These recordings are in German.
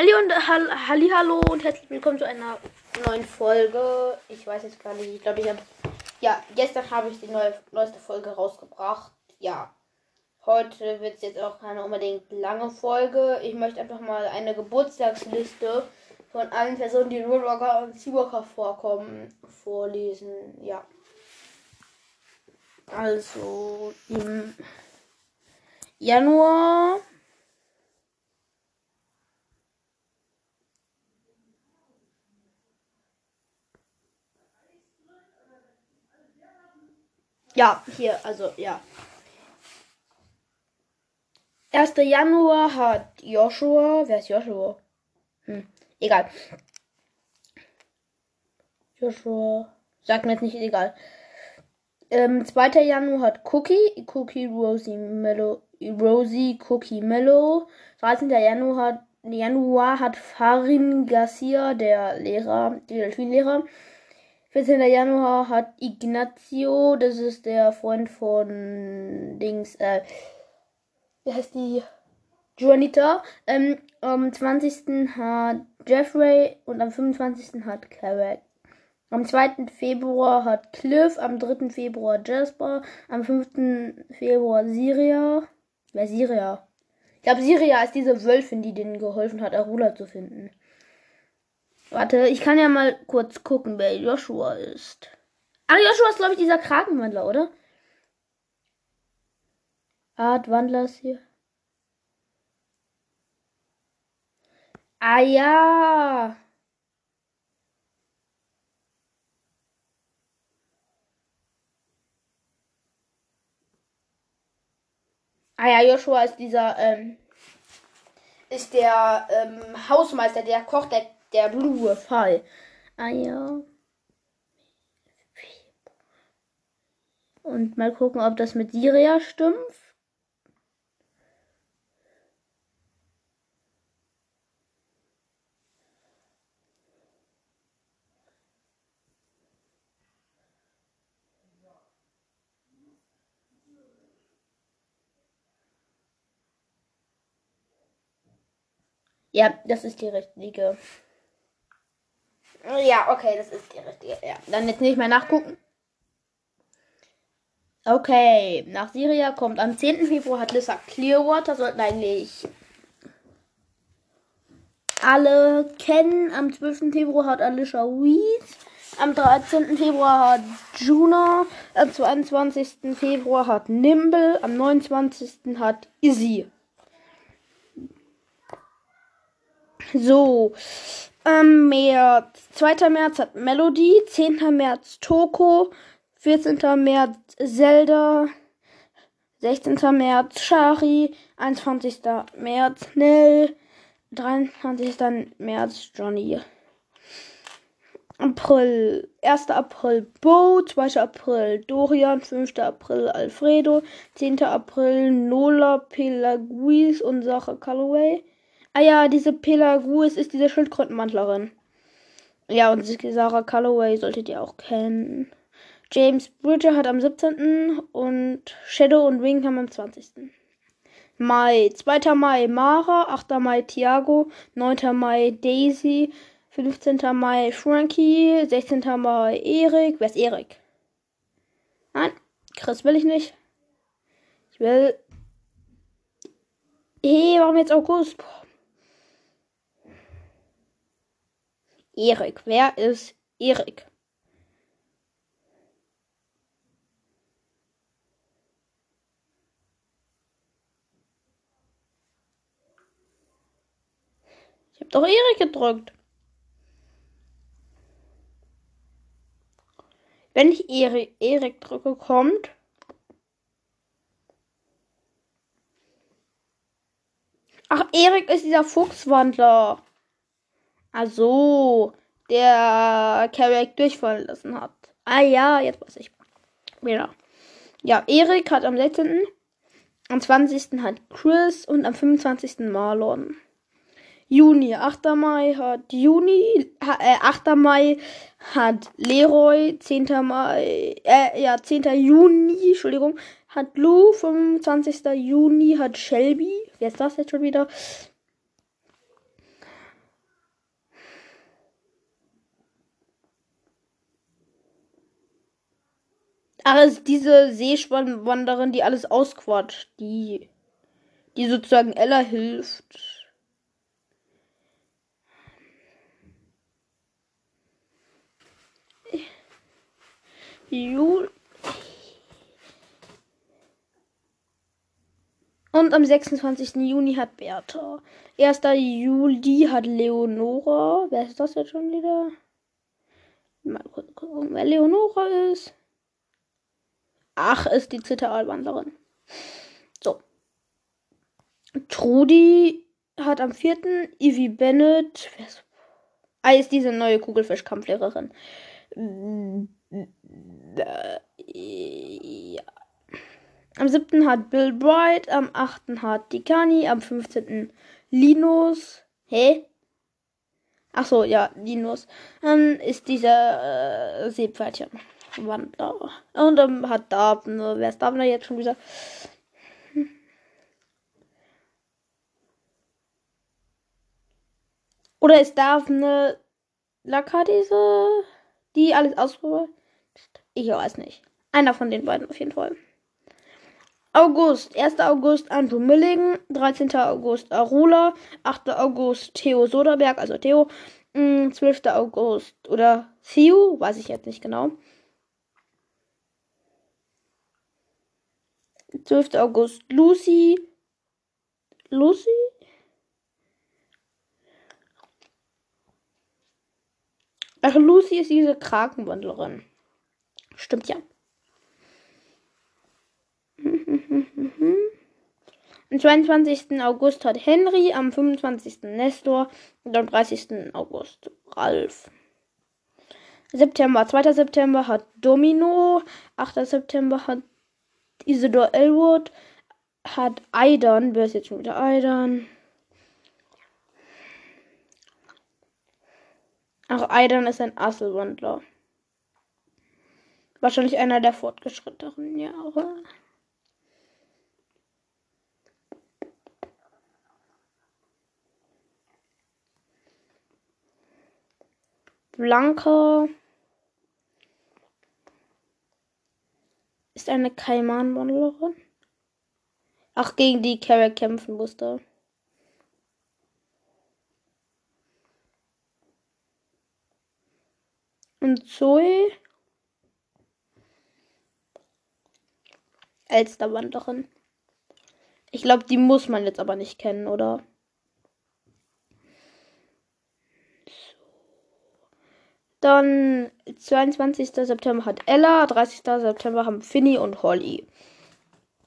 Halli und Hall Hallihallo und herzlich willkommen zu einer neuen Folge. Ich weiß jetzt gar nicht, ich glaube, ich habe. Ja, gestern habe ich die neue, neueste Folge rausgebracht. Ja. Heute wird es jetzt auch keine unbedingt lange Folge. Ich möchte einfach mal eine Geburtstagsliste von allen Personen, die in Roadwalker und Seawalker vorkommen, vorlesen. Ja. Also im Januar Ja, hier, also ja. 1. Januar hat Joshua. Wer ist Joshua? Hm, egal. Joshua. Sagt mir jetzt nicht egal. Ähm, 2. Januar hat Cookie. Cookie Rosie Mellow. Rosie Cookie Mellow. 13. Januar hat, Januar hat Farin Garcia, der Lehrer, der Delfinlehrer. 14. Januar hat Ignacio, das ist der Freund von Dings, äh, wie heißt die? Juanita. Ähm, am 20. hat Jeffrey und am 25. hat Carrack. Am 2. Februar hat Cliff, am 3. Februar Jasper, am 5. Februar Syria. Wer Syria? Ich glaube, Syria ist diese Wölfin, die denen geholfen hat, Arula zu finden. Warte, ich kann ja mal kurz gucken, wer Joshua ist. Ah, Joshua ist, glaube ich, dieser Krakenwandler, oder? Art Wandlers hier. Ah ja. Ah ja, Joshua ist dieser, ähm, ist der ähm, Hausmeister, der kocht, der der blaue Fall. Ja. Und mal gucken, ob das mit Siria stimmt. Ja, das ist die richtige. Ja, okay, das ist die richtige. Ja, dann jetzt nicht mehr nachgucken. Okay, nach Syria kommt am 10. Februar hat Lissa Clearwater, sollten eigentlich alle kennen. Am 12. Februar hat Alicia Weeds. Am 13. Februar hat Juna. Am 22. Februar hat Nimble. Am 29. hat Izzy. So, ähm, März. 2. März hat Melody. 10. März Toko. 14. März Zelda. 16. März Shari. 21. März Nell. 23. März Johnny. April. 1. April Bo. 2. April Dorian. 5. April Alfredo. 10. April Nola Pelaguis und Sache Calloway. Ah ja, diese Pelagus ist diese Schildkrötenmantlerin. Ja, und Sarah Calloway solltet ihr auch kennen. James Bridger hat am 17. und Shadow und Wing haben am 20. Mai. 2. Mai Mara, 8. Mai Thiago, 9. Mai Daisy, 15. Mai Frankie, 16. Mai Erik. Wer ist Erik? Nein, Chris will ich nicht. Ich will. Hey, warum jetzt August? Boah. Erik. Wer ist Erik? Ich habe doch Erik gedrückt. Wenn ich Erik, Erik drücke, kommt. Ach, Erik ist dieser Fuchswandler. Also, der Carrick durchfallen lassen hat. Ah ja, jetzt weiß ich. Wieder. Ja, Erik hat am 16. Am 20. hat Chris und am 25. Marlon. Juni, 8. Mai hat Juni, äh, 8. Mai hat Leroy, 10. Mai, äh, ja, 10. Juni, Entschuldigung, hat Lou, 25. Juni hat Shelby, wer ist das jetzt schon wieder? Ach, ist diese Seespannwanderin, die alles ausquatscht, die, die sozusagen Ella hilft. Jul Und am 26. Juni hat Bertha. 1. Juli hat Leonora. Wer ist das jetzt schon wieder? Mal gucken, wer Leonora ist. Ach, ist die Zitteralwanderin. So. Trudi hat am 4. Ivy Bennett. Wer ist, ah, ist diese neue Kugelfischkampflehrerin. Ja. Am 7. hat Bill Bright, am 8. hat Dikani, am 15. Linus. Hä? Ach so, ja, Linus. Dann ist dieser äh, Seepferdchen. Wandler. Und dann hat Daphne. Wer ist Daphne jetzt schon wieder? Oder ist Daphne Laka diese, die alles ausprobiert? Ich weiß nicht. Einer von den beiden auf jeden Fall. August, 1. August Andrew Milling, 13. August Arula, 8. August Theo Soderberg, also Theo, 12. Mm, August oder Theo, weiß ich jetzt nicht genau. 12. August Lucy. Lucy? Ach, Lucy ist diese Krakenwandlerin. Stimmt ja. Am 22. August hat Henry, am 25. Nestor und am 30. August Ralf. September, 2. September hat Domino, 8. September hat Isidor Elwood, hat Aidan, wer ist jetzt schon wieder Aidan? Ach, Aidan ist ein Asselwandler. Wahrscheinlich einer der fortgeschrittenen Jahre. Blanca ist eine Kaiman-Wandlerin. Ach, gegen die Carrie kämpfen musste. Und Zoe Elsterwanderin. Ich glaube, die muss man jetzt aber nicht kennen, oder? Dann 22. September hat Ella, 30. September haben Finny und Holly.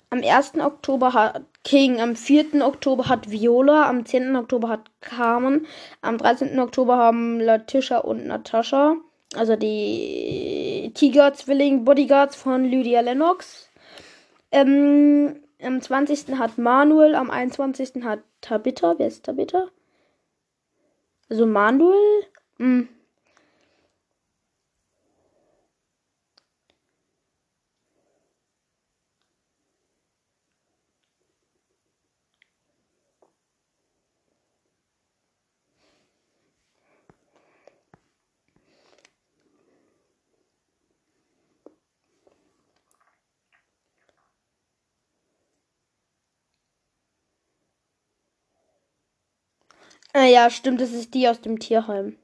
Am 1. Oktober hat King, am 4. Oktober hat Viola, am 10. Oktober hat Carmen, am 13. Oktober haben Latisha und Natascha, also die Tiger-Zwilling-Bodyguards von Lydia Lennox. Ähm, am 20. hat Manuel, am 21. hat Tabitha. Wer ist Tabitha? Also Manuel? Hm. Ah ja, stimmt, das ist die aus dem Tierheim.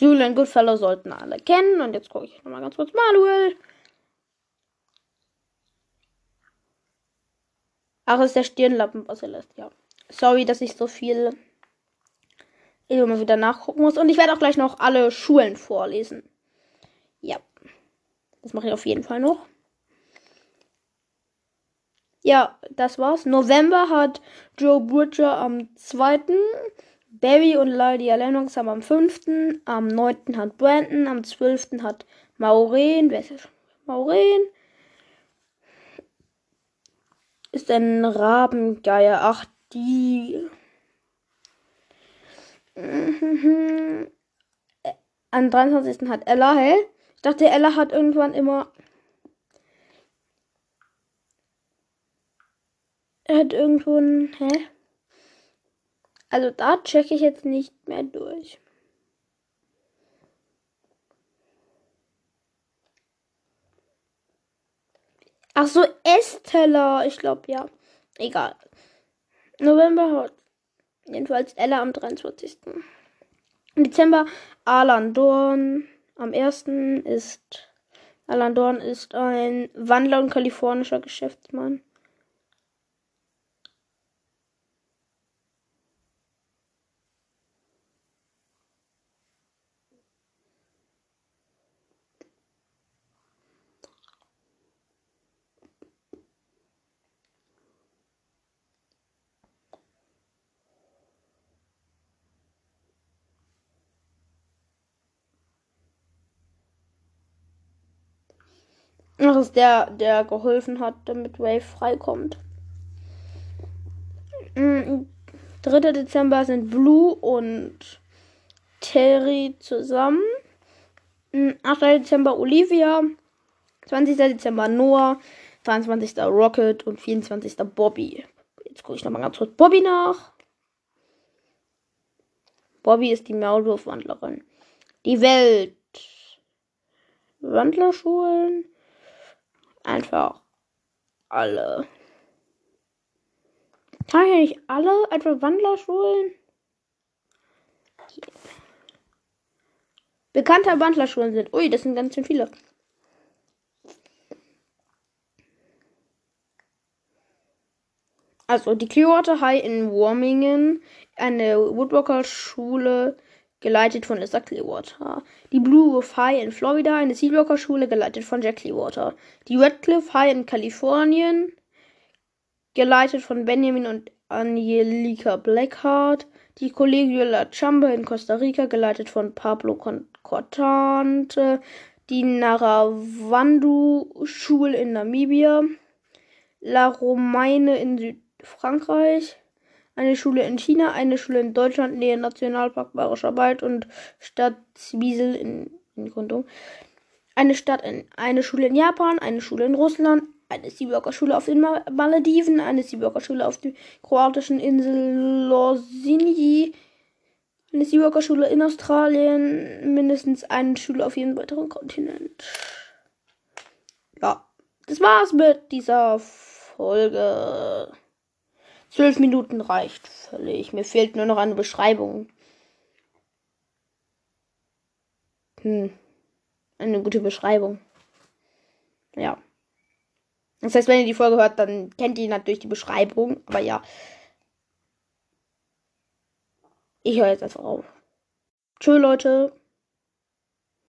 Julian Goodfellow sollten alle kennen. Und jetzt gucke ich nochmal ganz kurz Manuel. Ach, ist der Stirnlappen, was er lässt, ja. Sorry, dass ich so viel immer wieder nachgucken muss. Und ich werde auch gleich noch alle Schulen vorlesen. Ja. Das mache ich auf jeden Fall noch. Ja, das war's. November hat Joe Butcher am 2. Barry und Lydia Lennox haben am 5. Am 9. hat Brandon. Am 12. hat Maureen. Wer ist das? Maureen. Ist ein Rabengeier. Ach, die. Am 23. hat Ella, hä? Ich dachte, Ella hat irgendwann immer Er hat irgendwo ein. Hä? Also da checke ich jetzt nicht mehr durch. Ach so, Esteller. Ich glaube ja. Egal. November Hot. Jedenfalls Ella am 23. Dezember Alan Dorn. Am 1. ist. Alan Dorn ist ein Wandler und kalifornischer Geschäftsmann. Das ist der, der geholfen hat, damit Wave freikommt. 3. Mm, Dezember sind Blue und Terry zusammen. 8. Mm, Dezember Olivia. 20. Dezember Noah. 22. Rocket und 24. Bobby. Jetzt gucke ich nochmal ganz kurz Bobby nach. Bobby ist die Maulwurfwandlerin. Die Welt. Wandlerschulen einfach alle. Kann ich nicht alle einfach Wandlerschulen? Bekannte Wandlerschulen sind. Ui, das sind ganz schön viele. Also die Clearwater High in Warmingen, eine Woodwalker-Schule geleitet von Lisa Clearwater. Die Blue Wolf High in Florida, eine Seawalker Schule, geleitet von Jack Clearwater. Die Redcliffe High in Kalifornien, geleitet von Benjamin und Angelica Blackheart. Die Colegio La Chamba in Costa Rica, geleitet von Pablo Cortante. Die Naravandu Schule in Namibia. La Romaine in Südfrankreich eine Schule in China, eine Schule in Deutschland, Nähe Nationalpark Bayerischer Wald und Stadt Zwiesel in, in Kondom. Eine Stadt in, eine Schule in Japan, eine Schule in Russland, eine Seaworker Schule auf den Malediven, eine Seaworker Schule auf der kroatischen Insel Losinji, eine Seaworker Schule in Australien, mindestens eine Schule auf jedem weiteren Kontinent. Ja, das war's mit dieser Folge. Zwölf Minuten reicht völlig. Mir fehlt nur noch eine Beschreibung. Hm. Eine gute Beschreibung. Ja. Das heißt, wenn ihr die Folge hört, dann kennt ihr natürlich die Beschreibung. Aber ja. Ich höre jetzt einfach auf. Tschö, Leute.